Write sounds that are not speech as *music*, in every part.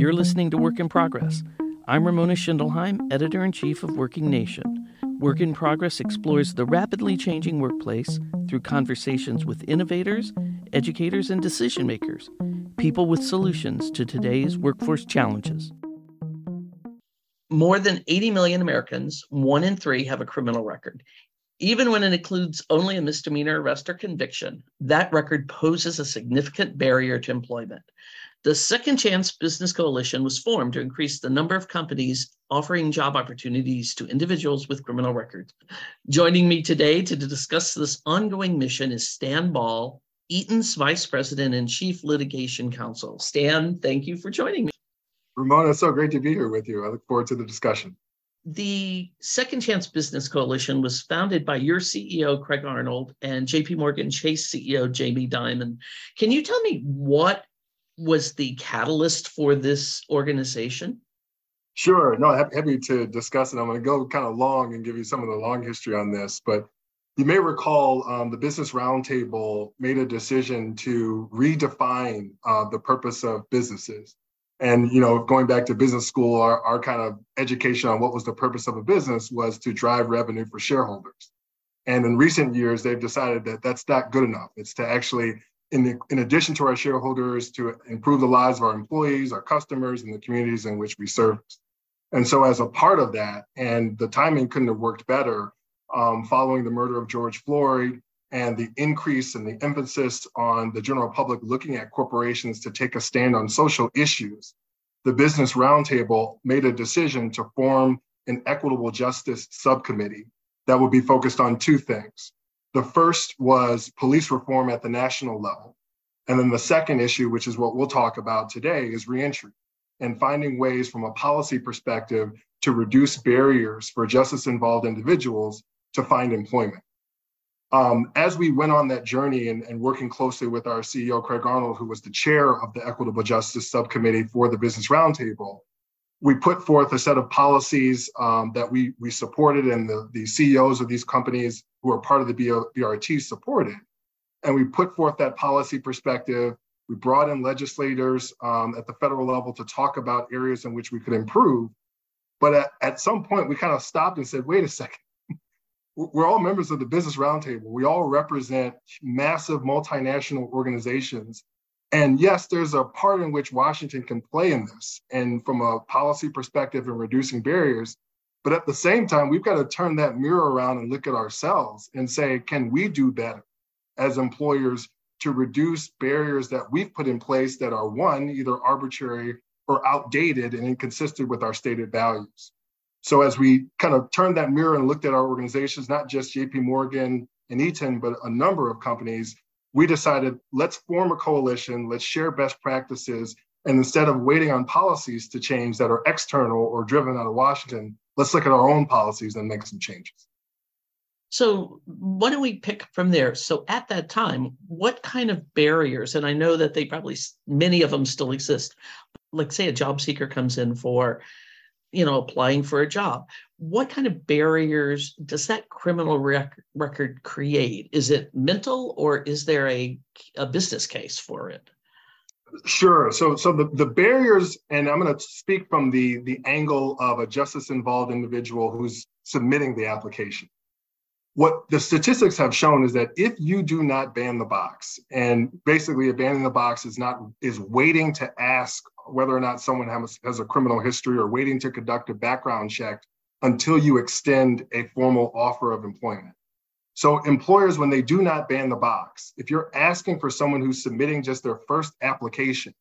You're listening to Work in Progress. I'm Ramona Schindelheim, editor in chief of Working Nation. Work in Progress explores the rapidly changing workplace through conversations with innovators, educators, and decision makers, people with solutions to today's workforce challenges. More than 80 million Americans, one in three, have a criminal record. Even when it includes only a misdemeanor arrest or conviction, that record poses a significant barrier to employment. The Second Chance Business Coalition was formed to increase the number of companies offering job opportunities to individuals with criminal records. Joining me today to discuss this ongoing mission is Stan Ball, Eaton's Vice President and Chief Litigation Counsel. Stan, thank you for joining me. Ramona, it's so great to be here with you. I look forward to the discussion. The Second Chance Business Coalition was founded by your CEO, Craig Arnold, and JP Morgan Chase CEO, Jamie Dimon. Can you tell me what was the catalyst for this organization? Sure. No, happy to discuss it. I'm going to go kind of long and give you some of the long history on this. But you may recall um, the Business Roundtable made a decision to redefine uh, the purpose of businesses. And you know, going back to business school, our, our kind of education on what was the purpose of a business was to drive revenue for shareholders. And in recent years, they've decided that that's not good enough. It's to actually in, the, in addition to our shareholders, to improve the lives of our employees, our customers, and the communities in which we serve. And so, as a part of that, and the timing couldn't have worked better, um, following the murder of George Floyd and the increase in the emphasis on the general public looking at corporations to take a stand on social issues, the Business Roundtable made a decision to form an equitable justice subcommittee that would be focused on two things. The first was police reform at the national level. And then the second issue, which is what we'll talk about today, is reentry and finding ways from a policy perspective to reduce barriers for justice involved individuals to find employment. Um, as we went on that journey and, and, working closely with our CEO, Craig Arnold, who was the chair of the Equitable Justice Subcommittee for the Business Roundtable, we put forth a set of policies um, that we, we supported and the, the CEOs of these companies who are part of the BRT supported. And we put forth that policy perspective. We brought in legislators um, at the federal level to talk about areas in which we could improve. But at, at some point, we kind of stopped and said, wait a second. *laughs* We're all members of the Business Roundtable. We all represent massive multinational organizations and yes, there's a part in which Washington can play in this, and from a policy perspective and reducing barriers. But at the same time, we've got to turn that mirror around and look at ourselves and say, can we do better as employers to reduce barriers that we've put in place that are one, either arbitrary or outdated and inconsistent with our stated values? So as we kind of turned that mirror and looked at our organizations, not just JP Morgan and Eaton, but a number of companies, we decided let's form a coalition, let's share best practices, and instead of waiting on policies to change that are external or driven out of Washington, let's look at our own policies and make some changes. So, why don't we pick from there? So, at that time, what kind of barriers, and I know that they probably, many of them still exist, like say a job seeker comes in for you know, applying for a job. What kind of barriers does that criminal rec- record create? Is it mental or is there a, a business case for it? Sure. So, so the, the barriers, and I'm going to speak from the the angle of a justice involved individual who's submitting the application. What the statistics have shown is that if you do not ban the box, and basically abandoning the box is not is waiting to ask whether or not someone has, has a criminal history or waiting to conduct a background check until you extend a formal offer of employment. So employers, when they do not ban the box, if you're asking for someone who's submitting just their first application,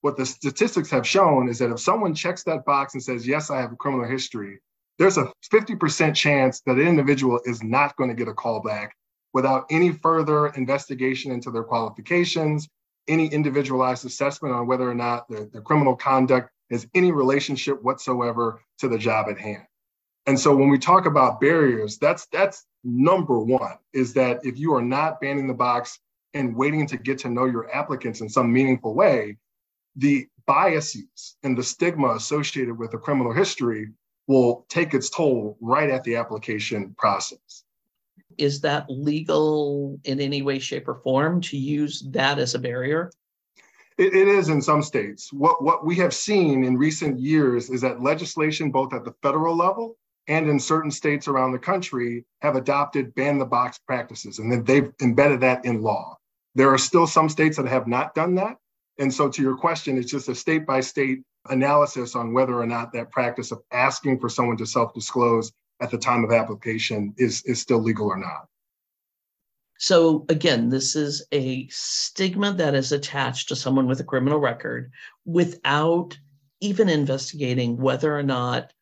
what the statistics have shown is that if someone checks that box and says, yes, I have a criminal history, there's a 50% chance that an individual is not going to get a call back without any further investigation into their qualifications, any individualized assessment on whether or not the, criminal conduct has any relationship whatsoever to the job at hand. And so when we talk about barriers, that's that's number one, is that if you are not banning the box and waiting to get to know your applicants in some meaningful way, the biases and the stigma associated with a criminal history will take its toll right at the application process is that legal in any way, shape, or form to use that as a barrier? It, it is in some states. What, what we have seen in recent years is that legislation, both at the federal level and in certain states around the country, have adopted ban the box practices, and then they've embedded that in law. There are still some states that have not done that. And so, to your question, it's just a state by state analysis on whether or not that practice of asking for someone to self disclose at the time of application is, is still legal or not. So again, this is a stigma that is attached to someone with a criminal record without even investigating whether or not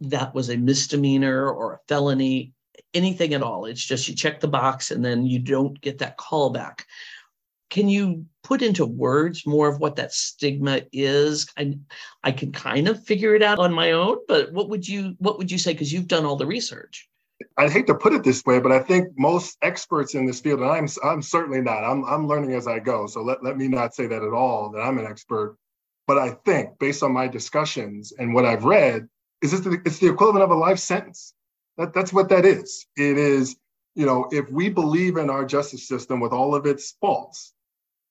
that was a misdemeanor or a felony, anything at all. It's just you check the box and then you don't get that call back. Can you put into words more of what that stigma is? I, I can kind of figure it out on my own, but what would you what would you say? Because you've done all the research. I'd hate to put it this way, but I think most experts in this field, and I'm I'm certainly not. I'm I'm learning as I go. So let, let me not say that at all, that I'm an expert. But I think based on my discussions and what I've read, is this the, it's the equivalent of a life sentence. That that's what that is. It is, you know, if we believe in our justice system with all of its faults,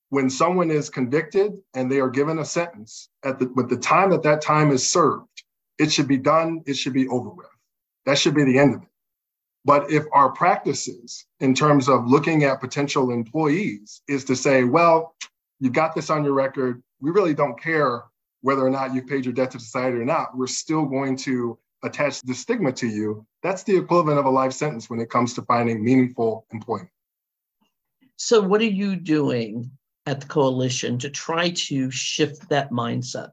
when someone is convicted and they are given a sentence at the with the time that that time is served, it should be done, it should be over with. That should be the end of it. But if our practices in terms of looking at potential employees is to say, well, you've got this on your record, we really don't care whether or not you've paid your debt to society or not, we're still going to attach the stigma to you. That's the equivalent of a life sentence when it comes to finding meaningful employment. So, what are you doing at the coalition to try to shift that mindset?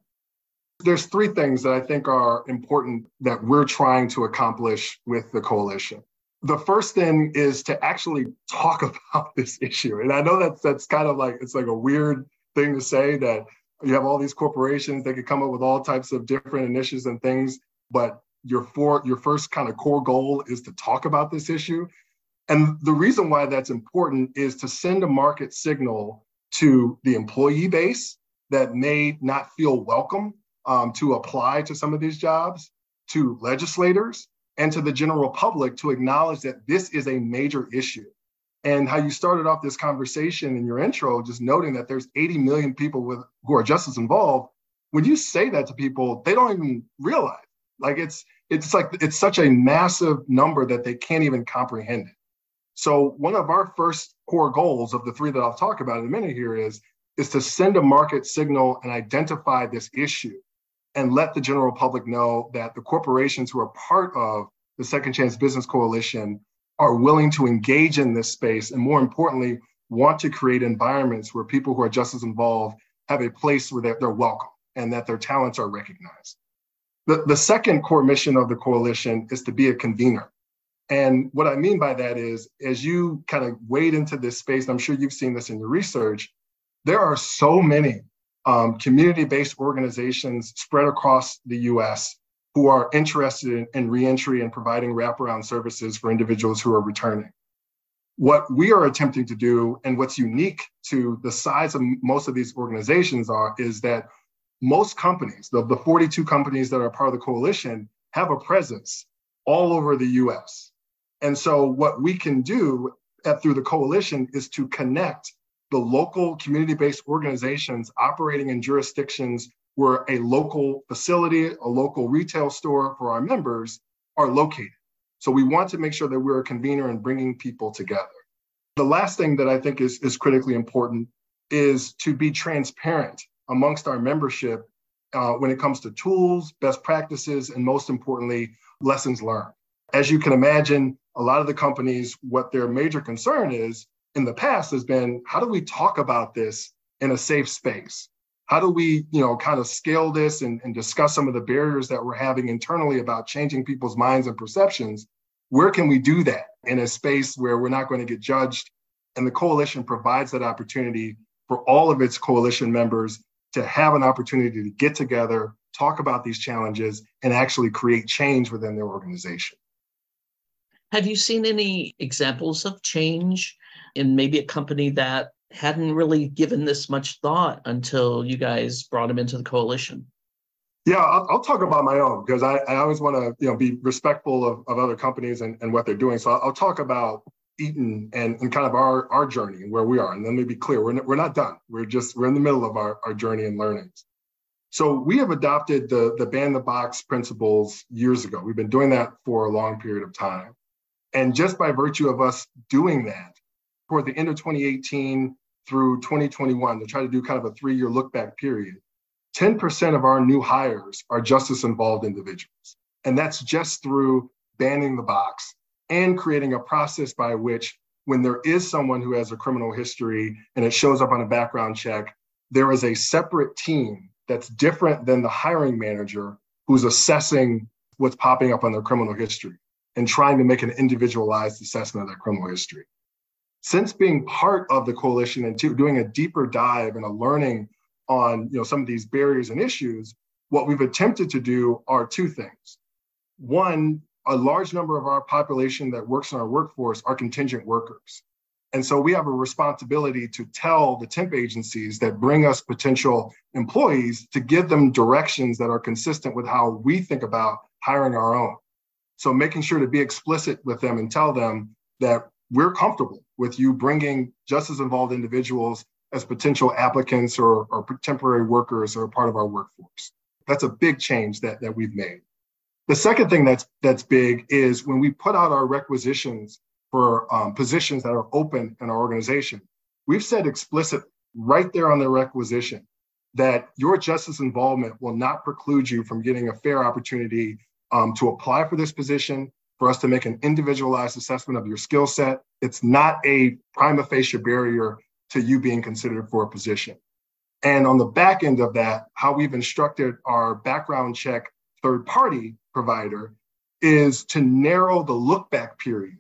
There's three things that I think are important that we're trying to accomplish with the coalition the first thing is to actually talk *laughs* about this issue. And I know that's that's kind of like it's like a weird thing to say that you have all these corporations they could come up with all types of different initiatives and things, but your for your first kind of core goal is to talk about this issue. And the reason why that's important is to send a market signal to the employee base that may not feel welcome um, to apply to some of these jobs, to legislators, and to the general public to acknowledge that this is a major issue. And how you started off this conversation in your intro, just noting that there's 80 million people with who are justice involved. When you say that to people, they don't even realize. Like it's it's like it's such a massive number that they can't even comprehend it. So one of our first core goals of the three that I'll talk about in a minute here is is to send a market signal and identify this issue and let the general public know that the corporations who are part of the Second Chance Business Coalition are willing to engage in this space and more importantly, want to create environments where people who are justice involved have a place where they're, they're welcome and that their talents are recognized. The, the second core mission of the coalition is to be a convener. And what I mean by that is, as you kind of wade into this space, I'm sure you've seen this in your research, there are so many um, community-based organizations spread across the US who are interested in, in reentry and providing wraparound services for individuals who are returning. What we are attempting to do, and what's unique to the size of most of these organizations are, is that most companies, the, the 42 companies that are part of the coalition, have a presence all over the US. And so what we can do at, through the coalition is to connect the local community-based organizations operating in jurisdictions where a local facility, a local retail store for our members are located. So we want to make sure that we're a convener and bringing people together. The last thing that I think is, is critically important is to be transparent amongst our membership uh, when it comes to tools, best practices, and most importantly, lessons learned. As you can imagine, a lot of the companies, what their major concern is, in the past has been how do we talk about this in a safe space? How do we, you know, kind of scale this and, and discuss some of the barriers that we're having internally about changing people's minds and perceptions? Where can we do that in a space where we're not going to get judged? And the coalition provides that opportunity for all of its coalition members to have an opportunity to get together, talk about these challenges, and actually create change within their organization. Have you seen any examples of change in maybe a company that hadn't really given this much thought until you guys brought him into the coalition? Yeah, I'll, I'll talk about my own because I, I always want to you know be respectful of, of other companies and, and what they're doing. So I'll, talk about Eaton and, and kind of our, our journey and where we are. And let me be clear, we're not, we're not done. We're just, we're in the middle of our, our journey and learnings. So we have adopted the, the ban the box principles years ago. We've been doing that for a long period of time. And just by virtue of us doing that, toward the end of 2018 through 2021, to try to do kind of a three year look back period, 10% of our new hires are justice involved individuals. And that's just through banning the box and creating a process by which, when there is someone who has a criminal history and it shows up on a background check, there is a separate team that's different than the hiring manager who's assessing what's popping up on their criminal history and trying to make an individualized assessment of their criminal history. Since being part of the coalition and doing a deeper dive and a learning on you know, some of these barriers and issues, what we've attempted to do are two things. One, a large number of our population that works in our workforce are contingent workers. And so we have a responsibility to tell the temp agencies that bring us potential employees to give them directions that are consistent with how we think about hiring our own. So making sure to be explicit with them and tell them that we're comfortable with you bringing justice involved individuals as potential applicants or, or temporary workers or part of our workforce. That's a big change that, that we've made. The second thing that's that's big is when we put out our requisitions for um, positions that are open in our organization, we've said explicit right there on the requisition that your justice involvement will not preclude you from getting a fair opportunity um, to apply for this position, for us to make an individualized assessment of your skill set. It's not a prima facie barrier to you being considered for a position. And on the back end of that, how we've instructed our background check third party provider is to narrow the look back period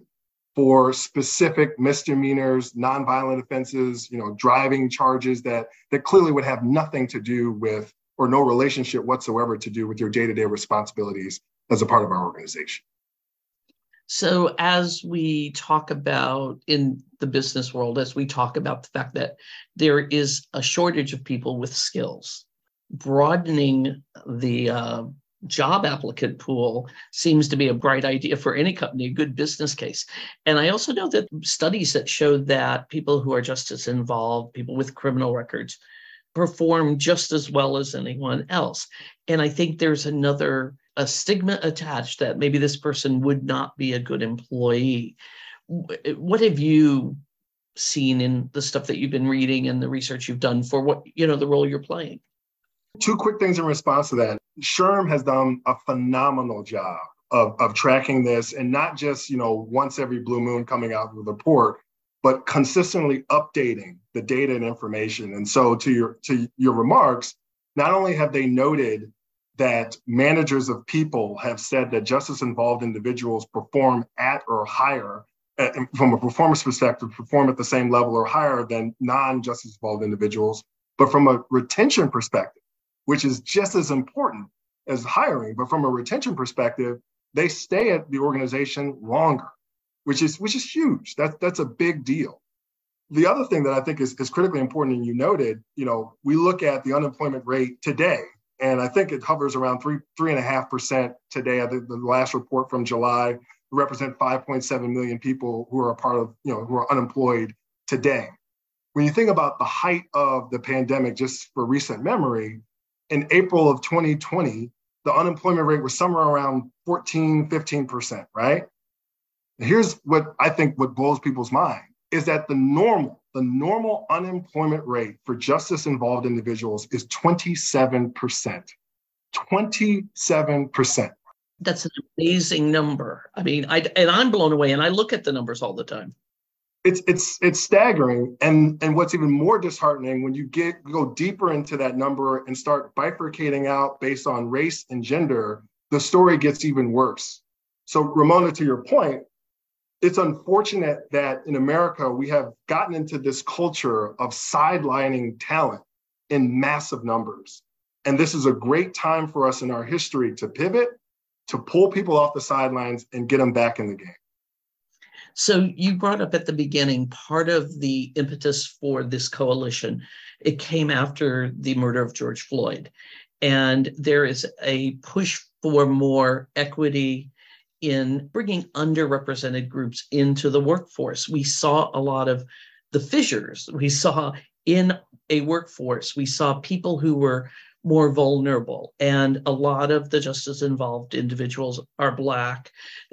for specific misdemeanors, nonviolent offenses, you know, driving charges that that clearly would have nothing to do with or no relationship whatsoever to do with your day-to-day responsibilities as a part of our organization. So as we talk about in the business world, as we talk about the fact that there is a shortage of people with skills, broadening the uh, job applicant pool seems to be a bright idea for any company, a good business case. And I also know that studies that show that people who are justice involved, people with criminal records, perform just as well as anyone else. And I think there's another a stigma attached that maybe this person would not be a good employee. What have you seen in the stuff that you've been reading and the research you've done for what you know the role you're playing? Two quick things in response to that. SHRM has done a phenomenal job of, of tracking this and not just, you know, once every blue moon coming out with a report, but consistently updating the data and information. And so to your to your remarks, not only have they noted that managers of people have said that justice involved individuals perform at or higher uh, from a performance perspective, perform at the same level or higher than non justice involved individuals. But from a retention perspective, which is just as important as hiring. But from a retention perspective, they stay at the organization longer, which is which is huge. That's that's a big deal. The other thing that I think is, is critically important, and you noted, you know, we look at the unemployment rate today, and I think it hovers around three three and a half percent today. I think the last report from July represent 5.7 million people who are a part of, you know, who are unemployed today. When you think about the height of the pandemic, just for recent memory, in April of 2020, the unemployment rate was somewhere around 14, 15%, right? Here's what I think what blows people's mind is that the normal, the normal unemployment rate for justice involved individuals is 27%. 27%. That's an amazing number. I mean, I and I'm blown away and I look at the numbers all the time it's it's it's staggering and and what's even more disheartening when you get go deeper into that number and start bifurcating out based on race and gender the story gets even worse so ramona to your point it's unfortunate that in america we have gotten into this culture of sidelining talent in massive numbers and this is a great time for us in our history to pivot to pull people off the sidelines and get them back in the game so you brought up at the beginning part of the impetus for this coalition. It came after the murder of George Floyd. And there is a push for more equity in bringing underrepresented groups into the workforce. We saw a lot of the fissures. We saw in a workforce, we saw people who were more vulnerable, and a lot of the justice involved individuals are Black.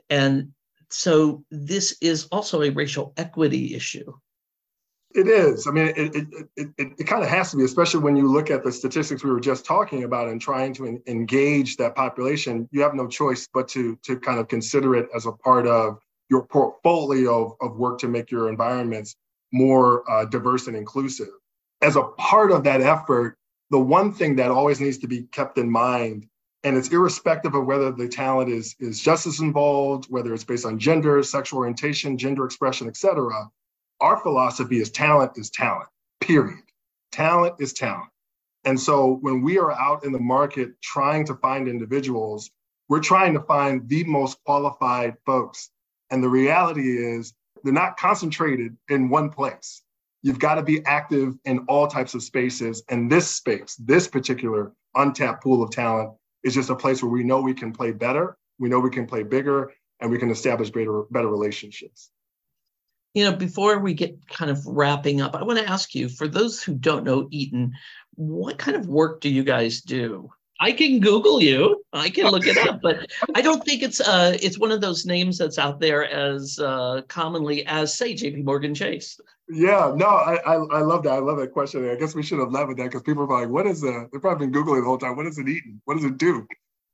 And so this is also a racial equity issue. It is. I mean, it, it, it, it, kind of has to be, especially when you look at the statistics we were just talking about and trying to en- engage that population. You have no choice but to, to kind of consider it as a part of your portfolio of, of work to make your environments more uh, diverse and inclusive. As a part of that effort, the one thing that always needs to be kept in mind, and it's irrespective of whether the talent is, is justice involved, whether it's based on gender, sexual orientation, gender expression, et cetera, our philosophy is talent is talent, period. Talent is talent. And so when we are out in the market trying to find individuals, we're trying to find the most qualified folks. And the reality is they're not concentrated in one place. You've got to be active in all types of spaces. And this space, this particular untapped pool of talent, is just a place where we know we can play better, we know we can play bigger, and we can establish better, better relationships you know, before we get kind of wrapping up, I want to ask you for those who don't know Eaton, what kind of work do you guys do? I can Google you. I can look it up, but I don't think it's uh it's one of those names that's out there as uh, commonly as say J.P. Morgan Chase. Yeah, no, I, I, I love that. I love that question. I guess we should have led with that because people are like, "What is the?" They've probably been googling the whole time. What is it Eaton? What does it do?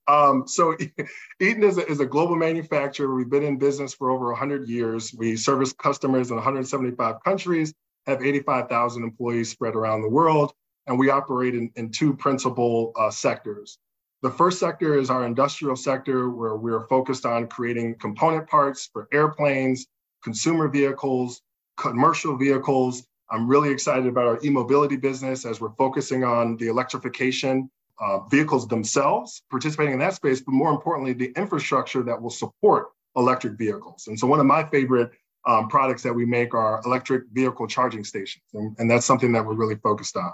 Um, so *laughs* Eaton is a, is a global manufacturer. We've been in business for over 100 years. We service customers in 175 countries, have 85,000 employees spread around the world, and we operate in, in two principal uh, sectors. The first sector is our industrial sector, where we're focused on creating component parts for airplanes, consumer vehicles, commercial vehicles. I'm really excited about our e-mobility business as we're focusing on the electrification uh, vehicles themselves, participating in that space, but more importantly, the infrastructure that will support electric vehicles. And so one of my favorite um, products that we make are electric vehicle charging stations. And, and, that's something that we're really focused on.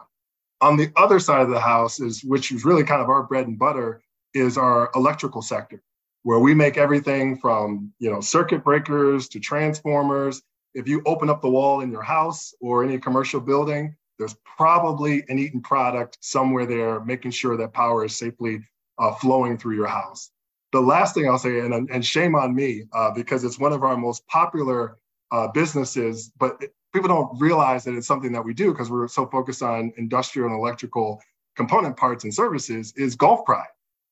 On the other side of the house is, which is really kind of our bread and butter, is our electrical sector, where we make everything from, you know, circuit breakers to transformers. If you open up the wall in your house or any commercial building, there's probably an Eaton product somewhere there, making sure that power is safely uh, flowing through your house. The last thing I'll say, and, and shame on me, uh, because it's one of our most popular uh, businesses, but it, people don't realize that it's something that we do because we're so focused on industrial and electrical component parts and services, is Golf Pride.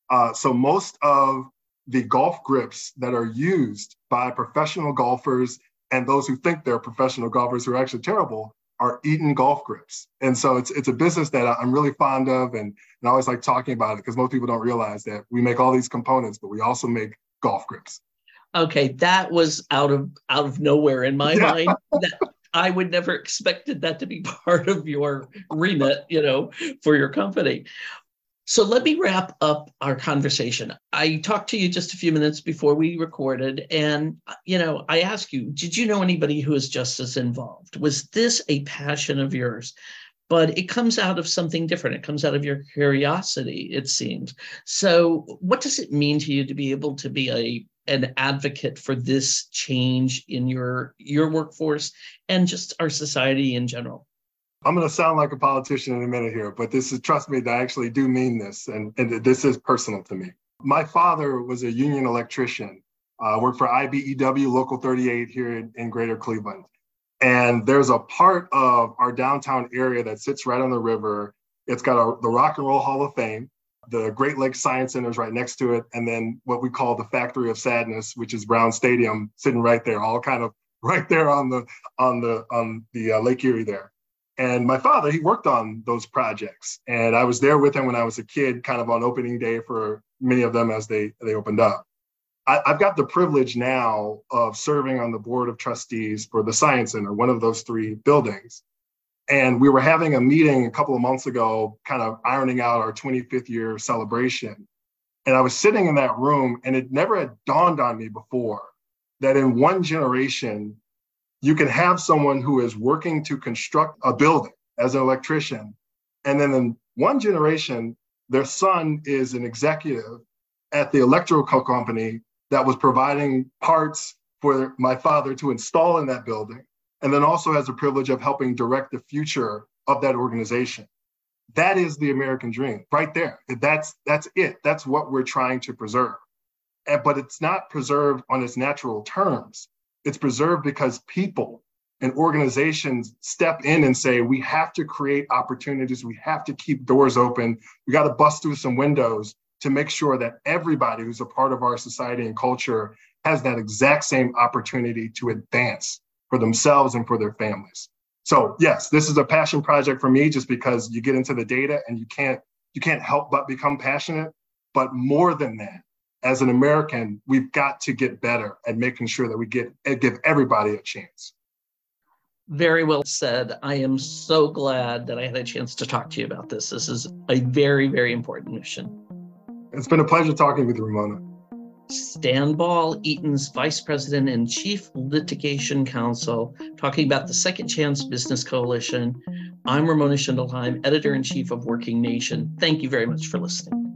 Uh, so most of the golf grips that are used by professional golfers and those who think they're professional golfers who are actually terrible are Eaton golf grips. And so it's it's a business that I'm really fond of and, and I always like talking about it because most people don't realize that we make all these components, but we also make golf grips. Okay, that was out of out of nowhere in my *laughs* yeah. mind. That I would never expected that to be *laughs* part of your remit, you know, for your company. So let me wrap up our conversation. I talked to you just a few minutes before we recorded, and you know, I ask you, did you know anybody who is justice involved? Was this a passion of yours? But it comes out of something different. It comes out of your curiosity, it seems. So, what does it mean to you to be able to be a an advocate for this change in your your workforce and just our society in general? I'm going to sound like a politician in a minute here, but this is, trust me, that I actually do mean this, and, and this is personal to me. My father was a union electrician, uh, worked for IBEW Local 38 here in, in Greater Cleveland. And there's a part of our downtown area that sits right on the river. It's got a, the Rock and Roll Hall of Fame. The Great Lakes Science Center is right next to it. And then what we call the Factory of Sadness, which is Browns Stadium, sitting right there, all kind of *laughs* right there on the on the on the uh, Lake Erie there. And my father, he worked on those projects. And I was there with him when I was a kid, kind of on opening day for many of them as they, they opened up. I, have got the privilege now of serving on the board of trustees for the Science Center, one of those three buildings. And we were having a meeting a couple of months ago, kind of ironing out our 25th year celebration. And I was sitting in that room, and it never had dawned on me before that in one generation, you can have someone who is working to construct a building as an electrician. And then in one generation, their son is an executive at the electrical company that was providing parts for my father to install in that building, and then also has the privilege of helping direct the future of that organization. That is the American dream right there. That's that's it. That's what we're trying to preserve. And, but it's not preserved on its natural terms. It's preserved because people and organizations step in and say, we have to create opportunities. We have to keep doors open. We got to bust through some windows to make sure that everybody who's a part of our society and culture has that exact same opportunity to advance for themselves and for their families. So yes, this is a passion project for me just because you get into the data and you can't you can't help but become passionate. But more than that, as an American, we've got to get better at making sure that we get eh, give everybody a chance. Very well said. I am so glad that I had a chance to talk to you about this. This is a very, very important mission. It's been a pleasure talking with you, Ramona. Stan Ball, Eaton's Vice President and Chief Litigation Counsel, talking about the Second Chance Business Coalition. I'm Ramona Schindelheim, Editor in Chief of Working Nation. Thank you very much for listening.